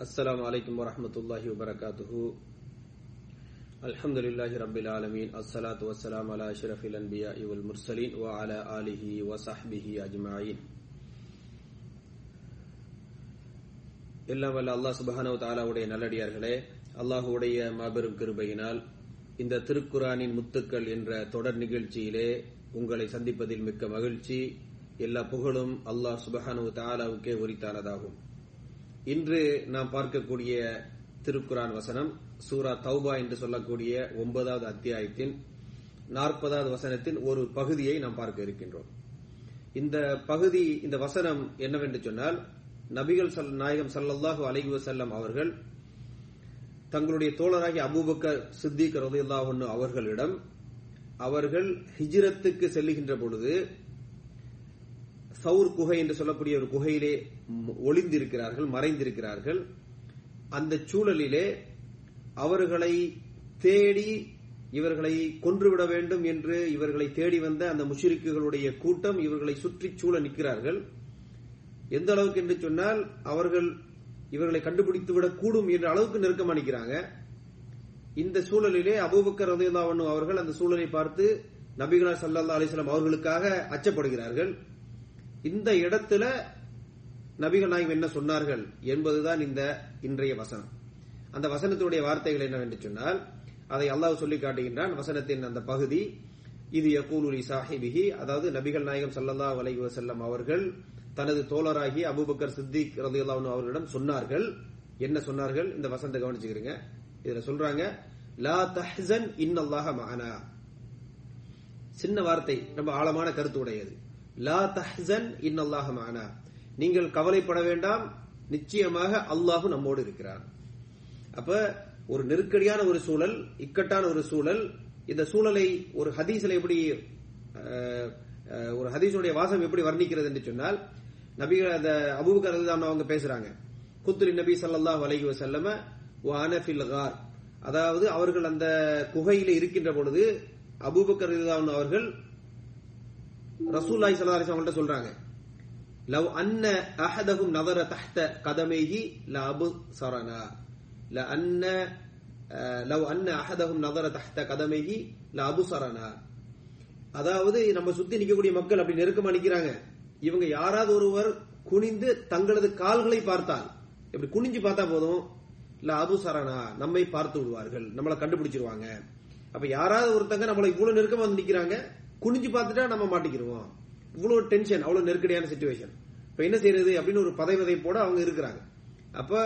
السلام عليكم ورحمة الله وبركاته الحمد لله رب العالمين الصلاة والسلام على أشرف الأنبياء والمرسلين وعلى آله وصحبه أجمعين எல்லாம் வல்ல அல்லாஹ் சுபஹானஹு தஆலாவுடைய நல்லடியார்களே அல்லாஹ்வுடைய மாபெரும் கிருபையினால் இந்த திருக்குரானின் முத்துக்கள் என்ற தொடர் நிகழ்ச்சியிலே உங்களை சந்திப்பதில் மிக்க மகிழ்ச்சி எல்லா புகழும் அல்லாஹ் சுபஹானஹு தஆலாவுக்கே உரித்தானதாகும் இன்று நாம் பார்க்கக்கூடிய திருக்குரான் வசனம் சூரா தௌபா என்று சொல்லக்கூடிய ஒன்பதாவது அத்தியாயத்தின் நாற்பதாவது வசனத்தின் ஒரு பகுதியை நாம் பார்க்க இருக்கின்றோம். இந்த பகுதி இந்த வசனம் என்னவென்று சொன்னால் நபிகள் நாயகம் சல்லல்லாஹு அலைஹி வசல்லம் அவர்கள் தங்களுடைய தோழராகி அபூபக்கர் சித்திக் ரலியல்லாஹு அவர்களிடம் அவர்கள் ஹிஜ்ரத்துக்கு செல்லுகின்ற பொழுது சவுர் குகை என்று சொல்லக்கூடிய ஒரு குகையிலே ஒளிந்திருக்கிறார்கள் மறைந்திருக்கிறார்கள். அந்த சூழலிலே அவர்களை தேடி இவர்களை கொன்றுவிட வேண்டும் என்று இவர்களை தேடி வந்த அந்த முஷிரிக்குகளுடைய கூட்டம் இவர்களை சுற்றி சூழ நிற்கிறார்கள். எந்த அளவுக்கு என்று சொன்னால் அவர்கள் இவர்களை கண்டுபிடித்து விடக்கூடும் என்ற அளவுக்கு நெருக்கமா நிற்கிறாங்க இந்த சூழலிலே அபூபக்கர் ரதியல்லாஹு அவர்கள் அந்த சூழலை பார்த்து நபிகளா சல்லா அலிஸ்லாம் அவர்களுக்காக அச்சப்படுகிறார்கள். இந்த இடத்துல நபிகள் நாயகம் என்ன சொன்னார்கள் என்பதுதான் இந்த இன்றைய வசனம். அந்த வசனத்தினுடைய வார்த்தைகள் என்னவென்று சொன்னால் அதை அல்லாஹ் சொல்லி காட்டுகின்றான். வசனத்தின் அந்த பகுதி இது யகூலுலி சாஹிபிஹி அதாவது நபிகள் நாயகம் சல்லல்லா அலைஹி வசல்லம் அவர்கள் தனது தோழராகி அபூபக்கர் சித்திக் ரலியல்லாஹு அவர்களிடம் சொன்னார்கள். என்ன சொன்னார்கள்? இந்த வசனத்தை கவனிச்சுக்கிறீங்க. இதுல சொல்றாங்க லா தஹ்சன் இன்னல்லாஹ மகனா சின்ன வார்த்தை ரொம்ப ஆழமான கருத்து உடையது. லா தஹ்சன் இன்னல்லாஹ மானா. நீங்கள் கவலைப்பட வேண்டாம். நிச்சயமாக அல்லாஹு நம்மோடு இருக்கிறார் அப்ப ஒரு நெருக்கடியான ஒரு சூழல் இக்கட்டான ஒரு சூழல் இந்த சூழலை ஒரு ஹதீஸ்ல எப்படி ஒரு ஹதீஸுடைய வாசம் எப்படி வர்ணிக்கிறது என்று சொன்னால் நபிகள் அந்த அபூபக்கர் அவங்க பேசுறாங்க. குத்துரி நபி சல்லாஹ் அலைஹி வசல்லம அனஃபில் கார். அதாவது அவர்கள் அந்த குகையில இருக்கின்ற பொழுது அபூபக்கர் அவர்கள் ரசூல்லாய் சல்லா அவங்கள்ட்ட சொல்றாங்க. லவ் அன்ன அஹதகும் நவர தஹ்த கதமேகி ல அபு சரணா ல அன்ன லவ் அன்ன அஹதகும் நவர தஹ்த கதமேகி ல அபு சரணா அதாவது நம்ம சுத்தி நிக்கக்கூடிய மக்கள் அப்படி நெருக்கமா நிக்கிறாங்க. இவங்க யாராவது ஒருவர் குனிந்து தங்களது கால்களை பார்த்தால் இப்படி குனிஞ்சு பார்த்தா போதும் இல்ல அபு சரணா நம்மை பார்த்து விடுவார்கள் நம்மளை கண்டுபிடிச்சிருவாங்க. அப்ப யாராவது ஒருத்தங்க நம்மளை இவ்வளவு நெருக்கமா வந்து நிக்கிறாங்க குனிஞ்சு பார்த்துட்டா நம்ம மாட்டிக்கிருவோம். இவ்வளவு டென்ஷன் அவ்வளவு நெருக்கடியான சுச்சுவேஷன் இப்ப என்ன செய்யறது அப்படின்னு ஒரு பதை போட அவங்க இருக்கிறாங்க. அப்ப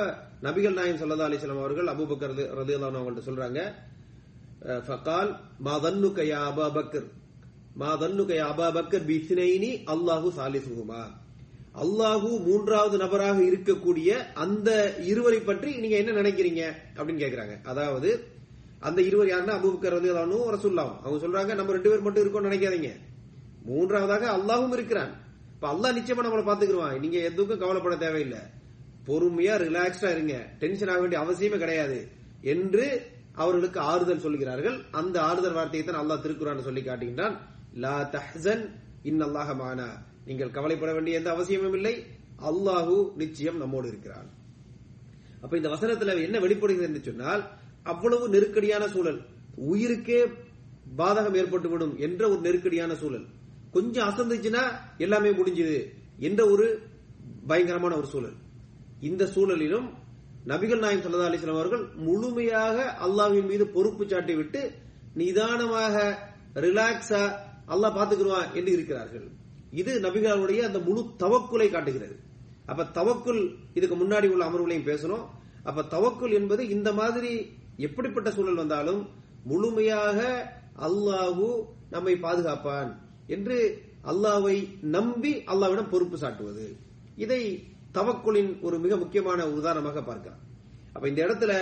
நபிகள் நாயம் சல்லா அலிஸ்லாம் அவர்கள் அபுபக்கர் ரது அவங்கள்ட்ட சொல்றாங்க ஃபகால் மா தன்னுக அபா பக்கர் மா தன்னு யா அபா பக்கர் பிஸ்னைனி அல்லாஹு சாலிசுகுமா அல்லாஹு மூன்றாவது நபராக இருக்கக்கூடிய அந்த இருவரை பற்றி நீங்க என்ன நினைக்கிறீங்க அப்படின்னு கேக்குறாங்க. அதாவது அந்த இருவர் யாருன்னா அபுபக்கர் ரதியல்லானும் ரசூல்லாவும் அவங்க சொல்றாங்க நம்ம ரெண்டு பேர் மட்டும் இருக்கோம் நினைக்காதீங்க. மூன்றாவதாக அல்லாஹும் இருக்கிறான். இப்ப அல்லாஹ் நிச்சயமா நம்மளை பாத்துக்கிடுவான் நீங்க எதுக்கும் கவலைப்பட தேவையில்லை. பொறுமையா ரிலாக்ஸ்டா இருங்க. டென்ஷன் ஆக வேண்டிய அவசியமே கிடையாது என்று அவர்களுக்கு ஆறுதல் சொல்கிறார்கள். அந்த ஆறுதல் வார்த்தையை தான் அல்லாஹ் திருக்குறான் சொல்லி காட்டுகின்றான். லா தஹசன் இன் அல்லாஹ மானா. நீங்கள் கவலைப்பட வேண்டிய எந்த அவசியமும் இல்லை. அல்லாஹு நிச்சயம் நம்மோடு இருக்கிறான். அப்ப இந்த வசனத்துல என்ன வெளிப்படுகிறது என்று சொன்னால் அவ்வளவு நெருக்கடியான சூழல். உயிருக்கே பாதகம் ஏற்பட்டுவிடும் என்ற ஒரு நெருக்கடியான சூழல். கொஞ்சம் அசந்துச்சுன்னா எல்லாமே முடிஞ்சது என்ற ஒரு பயங்கரமான ஒரு சூழல். இந்த சூழலிலும் நபிகள் நாயம் சல்லா அலிஸ்லாம் அவர்கள் முழுமையாக அல்லாவின் மீது பொறுப்பு சாட்டி விட்டு நிதானமாக ரிலாக்ஸா அல்லாஹ் பாத்துக்கிடுவான் என்று இருக்கிறார்கள். இது நபிகளுடைய அந்த முழு தவக்குலை காட்டுகிறது. அப்ப தவக்குல் இதுக்கு முன்னாடி உள்ள அமர்வுகளையும் பேசணும். அப்ப தவக்குல் என்பது இந்த மாதிரி எப்படிப்பட்ட சூழல் வந்தாலும் முழுமையாக அல்லாஹு நம்மை பாதுகாப்பான் என்று அல்லாவை நம்பி அல்லாவிடம் பொறுப்பு சாட்டுவது. இதை தவக்குளின் ஒரு மிக முக்கியமான உதாரணமாக பார்க்கலாம். அப்ப இந்த இடத்துல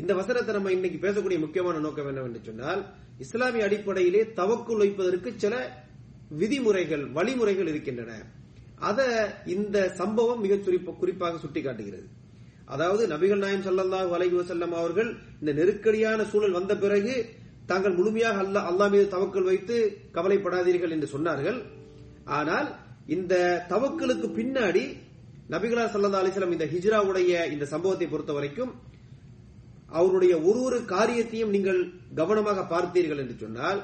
இந்த வசனத்தை நம்ம இன்னைக்கு பேசக்கூடிய முக்கியமான நோக்கம் என்னவென்று சொன்னால் இஸ்லாமிய அடிப்படையிலே தவக்குள் வைப்பதற்கு சில விதிமுறைகள் வழிமுறைகள் இருக்கின்றன. அத இந்த சம்பவம் மிக குறிப்பாக சுட்டிக்காட்டுகிறது. அதாவது நபிகள் நாயம் சல்லல்லாஹு அலஹி வசல்லம் அவர்கள் இந்த நெருக்கடியான சூழல் வந்த பிறகு தாங்கள் முழுமையாக அல்லா அல்லா மீது தவக்கல் வைத்து கவலைப்படாதீர்கள் என்று சொன்னார்கள். ஆனால் இந்த தவக்கலுக்கு பின்னாடி நபிகளா சல்லா அலிஸ்லாம் இந்த ஹிஜ்ராவுடைய இந்த சம்பவத்தை பொறுத்த வரைக்கும் அவருடைய ஒரு ஒரு காரியத்தையும் நீங்கள் கவனமாக பார்த்தீர்கள் என்று சொன்னால்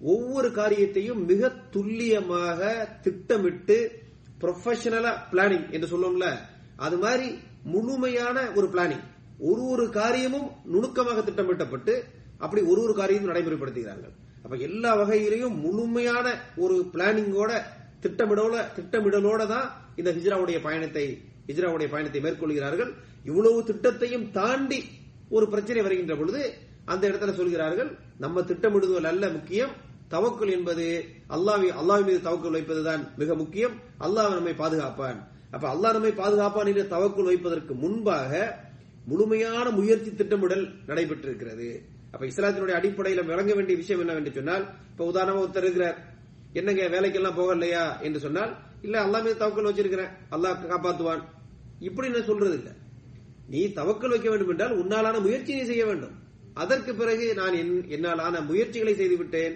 ஒவ்வொரு காரியத்தையும் மிக துல்லியமாக திட்டமிட்டு ப்ரொஃபஷனலா பிளானிங் என்று சொல்லுவோம்ல அது மாதிரி முழுமையான ஒரு பிளானிங் ஒரு ஒரு காரியமும் நுணுக்கமாக திட்டமிட்டப்பட்டு அப்படி ஒரு ஒரு காரியமும் நடைமுறைப்படுத்துகிறார்கள். அப்ப எல்லா வகையிலையும் முழுமையான ஒரு பிளானிங்கோட திட்டமிடல திட்டமிடலோட தான் இந்த ஹிஜ்ராவுடைய பயணத்தை ஹிஜ்ராவுடைய பயணத்தை மேற்கொள்கிறார்கள். இவ்வளவு திட்டத்தையும் தாண்டி ஒரு பிரச்சனை வருகின்ற பொழுது அந்த இடத்துல சொல்கிறார்கள் நம்ம திட்டமிடுதல் அல்ல முக்கியம். தவக்குள் என்பது அல்லாஹ் அல்லாஹ் மீது தவக்குள் வைப்பதுதான் மிக முக்கியம். அல்லாஹ் நம்மை பாதுகாப்பான். அப்ப அல்லாஹ் நம்மை பாதுகாப்பான் தவக்குள் வைப்பதற்கு முன்பாக முழுமையான முயற்சி திட்டமிடல் நடைபெற்றிருக்கிறது. அப்ப இஸ்லாத்தினுடைய அடிப்படையில் விளங்க வேண்டிய விஷயம் என்னவென்று சொன்னால் இப்ப உதாரணமா ஒருத்தர் இருக்கிறார். என்னங்க வேலைக்கெல்லாம் போக இல்லையா என்று சொன்னால் இல்ல அல்லா மீது தவக்கல் வச்சிருக்கிறேன். அல்லாஹ் காப்பாத்துவான். இப்படி நான் சொல்றது இல்ல நீ தவக்கல் வைக்க வேண்டும் என்றால் உன்னாலான முயற்சியை செய்ய வேண்டும். அதற்கு பிறகு நான் என்னாலான முயற்சிகளை செய்து விட்டேன்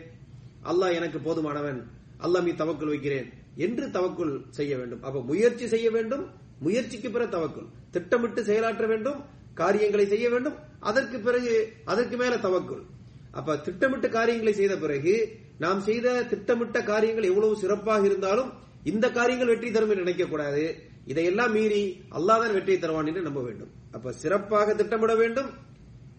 அல்லாஹ் எனக்கு போதுமானவன். அல்லாஹ் மீது தவக்கல் வைக்கிறேன். என்று தவக்குள் செய்ய வேண்டும். அப்ப முயற்சி செய்ய வேண்டும் முயற்சிக்கு பிறகு தவக்குள். திட்டமிட்டு செயலாற்ற வேண்டும் காரியங்களை செய்ய வேண்டும் அதற்கு பிறகு அதற்கு மேல தவக்குள். அப்ப திட்டமிட்ட காரியங்களை செய்த பிறகு நாம் செய்த திட்டமிட்ட காரியங்கள் எவ்வளவு சிறப்பாக இருந்தாலும் இந்த காரியங்கள் வெற்றி தரும் என்று நினைக்கக்கூடாது இதையெல்லாம் மீறி அல்லாதான் வெற்றியை தருவான் என்று நம்ப வேண்டும். அப்ப சிறப்பாக திட்டமிட வேண்டும்.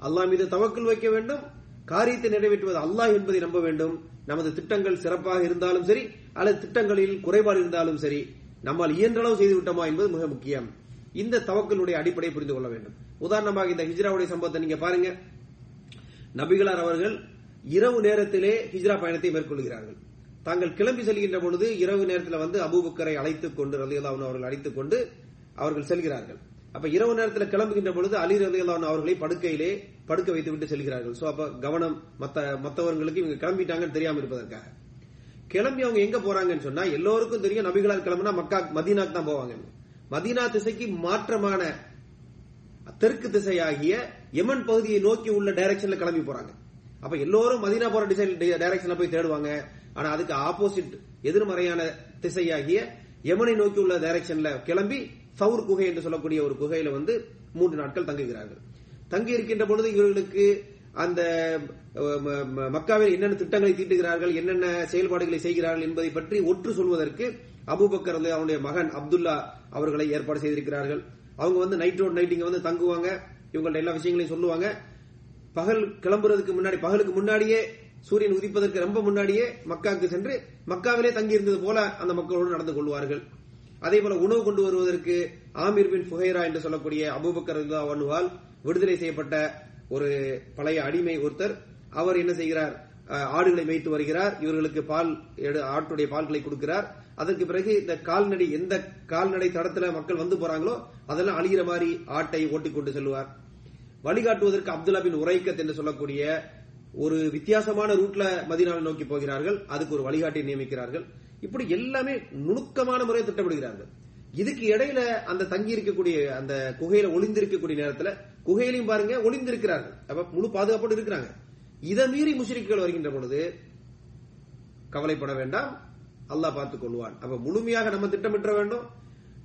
அல்லாஹ் மீது தவக்குள் வைக்க வேண்டும். காரியத்தை நிறைவேற்றுவது அல்லாஹ் என்பதை நம்ப வேண்டும். நமது திட்டங்கள் சிறப்பாக இருந்தாலும் சரி அல்லது திட்டங்களில் குறைபாடு இருந்தாலும் சரி நம்மால் இயன்றளவு செய்து விட்டோமா என்பது மிக முக்கியம். இந்த தவக்களுடைய அடிப்படையை புரிந்து கொள்ள வேண்டும். உதாரணமாக இந்த ஹிஜ்ராவுடைய சம்பவத்தை நீங்க பாருங்க. நபிகளார் அவர்கள் இரவு நேரத்திலே ஹிஜ்ரா பயணத்தை மேற்கொள்கிறார்கள். தாங்கள் கிளம்பி செல்கின்ற பொழுது இரவு நேரத்தில் வந்து அபூபக்கரை அழைத்துக் கொண்டு ரலியல்லாஹு அவர்கள் அழைத்துக் கொண்டு அவர்கள் செல்கிறார்கள். அப்ப இரவு நேரத்தில் கிளம்புகின்ற பொழுது அலி ரலியல்லான் அவர்களை படுக்கையிலே படுக்க வைத்து விட்டு செல்கிறார்கள். சோ அப்ப கவனம் மத்த மத்தவர்களுக்கு இவங்க கிளம்பிட்டாங்கன்னு தெரியாம இருப்பதற்காக. கிளம்பி அவங்க எங்க போறாங்கன்னு சொன்னா எல்லோருக்கும் தெரியும் நபிகளால் கிளம்புனா மக்கா மதீனாக்கு தான் போவாங்க மதீனா திசைக்கு மாற்றமான தெற்கு திசையாகிய யமன் பகுதியை நோக்கி உள்ள டைரக்ஷன்ல கிளம்பி போறாங்க. அப்ப எல்லோரும் மதீனா போற டிசைன் டைரக்ஷன்ல போய் தேடுவாங்க. ஆனா அதுக்கு ஆப்போசிட் எதிர்மறையான திசையாகிய யமனை நோக்கி உள்ள டைரக்ஷன்ல கிளம்பி சவுர் குகை என்று சொல்லக்கூடிய ஒரு குகையில வந்து மூன்று நாட்கள் தங்குகிறார்கள். தங்கி இருக்கின்ற பொழுது இவர்களுக்கு அந்த மக்காவில் என்னென்ன திட்டங்களை தீட்டுகிறார்கள் என்னென்ன செயல்பாடுகளை செய்கிறார்கள் என்பதை பற்றி ஒற்று சொல்வதற்கு அபுபக்கர் அவனுடைய மகன் அப்துல்லா அவர்களை ஏற்பாடு செய்திருக்கிறார்கள். அவங்க வந்து நைட் ரோட் நைட் இங்க வந்து தங்குவாங்க. இவங்கள்ட்ட எல்லா விஷயங்களையும் சொல்லுவாங்க. பகல் கிளம்புறதுக்கு முன்னாடி பகலுக்கு முன்னாடியே சூரியன் உதிப்பதற்கு ரொம்ப முன்னாடியே மக்காவுக்கு சென்று மக்காவிலே தங்கி இருந்தது போல அந்த மக்களோடு நடந்து கொள்வார்கள். அதே போல உணவு கொண்டு வருவதற்கு ஆமீர் பின் புகைரா என்று சொல்லக்கூடிய அபுபக்கர் வன்னுவால் விடுதலை செய்யப்பட்ட ஒரு பழைய அடிமை ஒருத்தர். அவர் என்ன செய்கிறார்? ஆடுகளை மேய்த்து வருகிறார். இவர்களுக்கு பால் ஆட்டுடைய பால்களை கொடுக்கிறார். அதற்கு பிறகு இந்த கால்நடை எந்த கால்நடை தடத்துல மக்கள் வந்து போறாங்களோ அதெல்லாம் அழிகிற மாதிரி ஆட்டை ஓட்டிக் கொண்டு செல்வார் வழிகாட்டுவதற்கு அப்துல்லா பின் உரைக்கத் என்று சொல்லக்கூடிய ஒரு வித்தியாசமான ரூட்ல மதினாவை நோக்கி போகிறார்கள். அதுக்கு ஒரு வழிகாட்டி நியமிக்கிறார்கள். இப்படி எல்லாமே நுணுக்கமான முறையை திட்டமிடுகிறாங்க. இதுக்கு இடையில அந்த தங்கி இருக்கக்கூடிய அந்த குகையில ஒளிந்திருக்கக்கூடிய நேரத்துல குகையிலையும் பாருங்க ஒளிந்திருக்கிறார்கள். அப்ப முழு பாதுகாப்போடு இருக்கிறாங்க. இதை மீறி முஷ்ரிக்குகள் வருகின்ற பொழுது கவலைப்பட வேண்டாம். அல்லாஹ் பார்த்துக் கொள்வான். அப்ப முழுமையாக நம்ம திட்டமிட்ட வேண்டும்.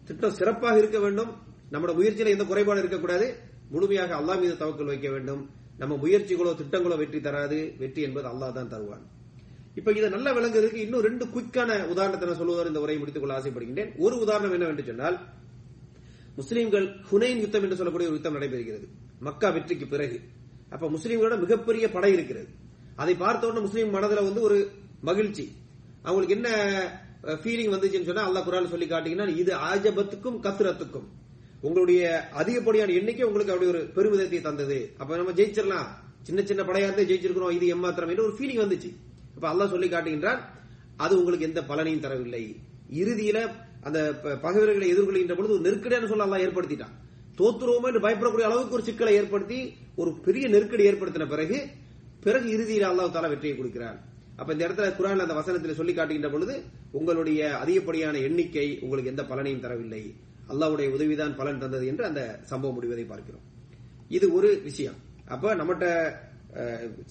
திட்டம் சிறப்பாக இருக்க வேண்டும். நம்மளோட முயற்சியில எந்த குறைபாடு இருக்கக்கூடாது. முழுமையாக அல்லாஹ் மீது தவக்கல் வைக்க வேண்டும். நம்ம முயற்சிகளோ திட்டங்களோ வெற்றி தராது. வெற்றி என்பது அல்லாஹ் தான் தருவான். இப்ப இதை நல்ல விளங்குறதுக்கு இன்னும் ரெண்டு குயிக்கான உதாரணத்தை நான் சொல்லுவார் இந்த உரையை முடித்துக் கொள்ள ஆசைப்படுகின்றேன். ஒரு உதாரணம் என்னவென்று சொன்னால் முஸ்லீம்கள் ஹுனைன் யுத்தம் என்று சொல்லக்கூடிய ஒரு யுத்தம் நடைபெறுகிறது. மக்கா வெற்றிக்கு பிறகு. அப்ப முஸ்லீம்களோட மிகப்பெரிய படை இருக்கிறது. அதை பார்த்த உடனே முஸ்லீம் மனதில் வந்து ஒரு மகிழ்ச்சி. அவங்களுக்கு என்ன ஃபீலிங் வந்துச்சுன்னு சொன்னா அல்லா குரான் சொல்லி காட்டீங்கன்னா இது ஆஜபத்துக்கும் கசுரத்துக்கும். உங்களுடைய அதிகப்படியான எண்ணிக்கை உங்களுக்கு அப்படி ஒரு பெருமிதத்தை தந்தது. அப்ப நம்ம ஜெயிச்சிடலாம். சின்ன சின்ன படையா இருந்தே ஜெயிச்சிருக்கிறோம். இது எம்மாத்திரம் ஒரு ஃபீலிங் வந்துச்சு. இப்ப அல்லாஹ் சொல்லி காட்டுகின்றான் அது உங்களுக்கு எந்த பலனையும் தரவில்லை. இறுதியில அந்த பகைவர்களை எதிர்கொள்கின்ற பொழுது ஒரு நெருக்கடியான சொல்ல அல்லாஹ் ஏற்படுத்திட்டான். தோத்துருவோமோ என்று பயப்படக்கூடிய அளவுக்கு ஒரு சிக்கலை ஏற்படுத்தி ஒரு பெரிய நெருக்கடி ஏற்படுத்தின பிறகு பிறகு இறுதியில் அல்லாஹ் தாலா வெற்றியை கொடுக்கிறான். அப்ப இந்த இடத்துல குரான் அந்த வசனத்தில் சொல்லி காட்டுகின்ற பொழுது உங்களுடைய அதிகப்படியான எண்ணிக்கை உங்களுக்கு எந்த பலனையும் தரவில்லை. அல்லாவுடைய உதவிதான் பலன் தந்தது என்று அந்த சம்பவம் முடிவதை பார்க்கிறோம். இது ஒரு விஷயம். அப்ப நம்மகிட்ட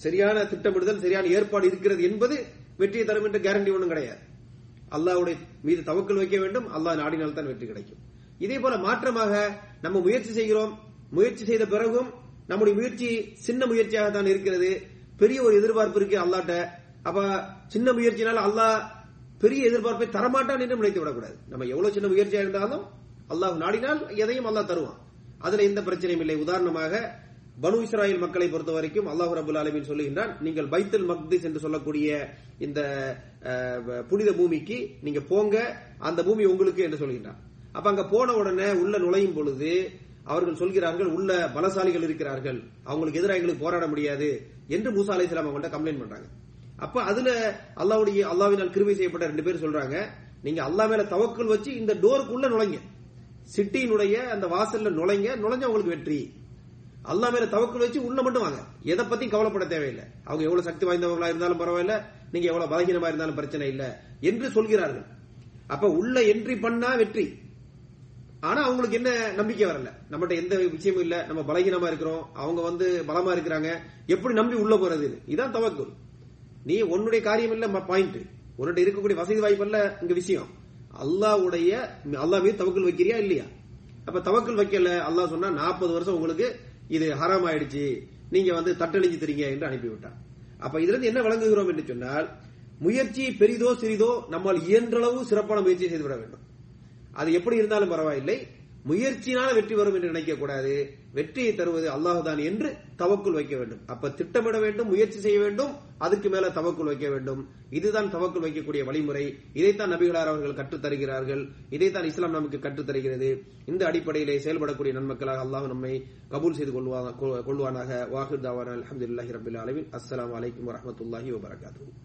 சரியான திட்டமிடுதல் சரியான ஏற்பாடு இருக்கிறது என்பது வெற்றியை தரும் என்ற கேரண்டி ஒன்றும் கிடையாது. அல்லாவுடைய மீது தவக்கல் வைக்க வேண்டும் அல்லாஹ் நாடினால் தான் வெற்றி கிடைக்கும். இதே போல மாற்றமாக நம்ம முயற்சி செய்கிறோம். முயற்சி செய்த பிறகும் நம்முடைய முயற்சி சின்ன முயற்சியாக தான் இருக்கிறது. பெரிய ஒரு எதிர்பார்ப்பு இருக்கு அல்லாட்ட. அப்ப சின்ன முயற்சினால அல்லாஹ் பெரிய எதிர்பார்ப்பை தரமாட்டான் என்று நினைத்து விடக்கூடாது. நம்ம எவ்வளவு சின்ன முயற்சியா இருந்தாலும் அல்லாஹ் நாடினால் எதையும் அல்லாஹ் தருவான். அதுல எந்த பிரச்சனையும் இல்லை. உதாரணமாக பனு இஸ்ராயல் மக்களை பொறுத்த வரைக்கும் அல்லாஹு ரபுல் அலமின் சொல்லுகின்றான் நீங்கள் பைத்தல் மக்திஸ் என்று சொல்லக்கூடிய இந்த புனித பூமிக்கு நீங்க போங்க அந்த பூமி உங்களுக்கு என்று சொல்கின்றான். அப்ப அங்க போன உடனே உள்ள நுழையும் பொழுது அவர்கள் சொல்கிறார்கள் உள்ள பலசாலிகள் இருக்கிறார்கள் அவங்களுக்கு எதிராக எங்களுக்கு போராட முடியாது என்று மூசா அலைஹிஸ்ஸலாம் அவங்கள்ட்ட கம்ப்ளைண்ட் பண்றாங்க. அப்ப அதுல அல்லாவுடைய அல்லாவினால் கிருமி செய்யப்பட்ட ரெண்டு பேர் சொல்றாங்க நீங்க அல்லாஹ் மேல தவக்கல் வச்சு இந்த டோருக்குள்ள நுழைங்க. சிட்டியினுடைய அந்த வாசல்ல நுழைங்க நுழைஞ்ச உங்களுக்கு வெற்றி. அல்லா மேல தவக்கல் வச்சு உள்ள மட்டும் வாங்க. எதை பத்தி கவலைப்பட தேவையில்லை. அவங்க எவ்வளவு சக்தி வாய்ந்தவங்களா இருந்தாலும் பரவாயில்ல. நீங்க எவ்வளவு பலகீனமா இருந்தாலும் பிரச்சனை இல்ல என்று சொல்கிறார்கள். அப்ப உள்ள என்ட்ரி பண்ணா வெற்றி. ஆனா அவங்களுக்கு என்ன நம்பிக்கை வரல. நம்மகிட்ட எந்த விஷயமும் இல்ல. நம்ம பலகீனமா இருக்கிறோம். அவங்க வந்து பலமா இருக்கிறாங்க. எப்படி நம்பி உள்ள போறது இதுதான் தவக்குல். நீ உன்னுடைய காரியம் இல்ல பாயிண்ட் உன்கிட்ட இருக்கக்கூடிய வசதி வாய்ப்பு இல்ல இங்க விஷயம். அல்லாஹ்வுடைய அல்லா மீது தவக்கல் வைக்கிறியா இல்லையா? அப்ப தவக்கல் வைக்கல. அல்லாஹ் சொன்னா நாற்பது வருஷம் உங்களுக்கு இது ஹராம் ஆயிடுச்சு நீங்க வந்து தட்டழிஞ்சு தெரியுங்க என்று அனுப்பிவிட்டான் அப்ப இதுலேருந்து என்ன விளங்குகிறோம் என்று சொன்னால் முயற்சி பெரிதோ சிறிதோ நம்மால் இயன்றளவு சிறப்பான முயற்சி செய்துவிட வேண்டும். அது எப்படி இருந்தாலும் பரவாயில்லை. முயற்சியினால வெற்றி வரும் என்று நினைக்கக்கூடாது வெற்றியை தருவது அல்லாஹுதான் என்று தவக்குள் வைக்க வேண்டும். அப்ப திட்டமிட வேண்டும் முயற்சி செய்ய வேண்டும் அதுக்கு மேல தவக்குள் வைக்க வேண்டும். இதுதான் தவக்குள் வைக்கக்கூடிய வழிமுறை. இதைத்தான் நபிகளார் அவர்கள் கற்றுத் தருகிறார்கள் இதைத்தான் இஸ்லாம் நமக்கு கற்றுத் தருகிறது இந்த அடிப்படையிலே செயல்படக்கூடிய நன்மக்களாக அல்லாஹ் நம்மை கபூல் செய்து கொள்வா- கொள்வானாக. வாஹிர் தாவான அலமதுல்லாஹி ரபில் அலவின் அஸ்லாம் அலைக்கும் வரமத்துல்லாஹி வபரகாத்து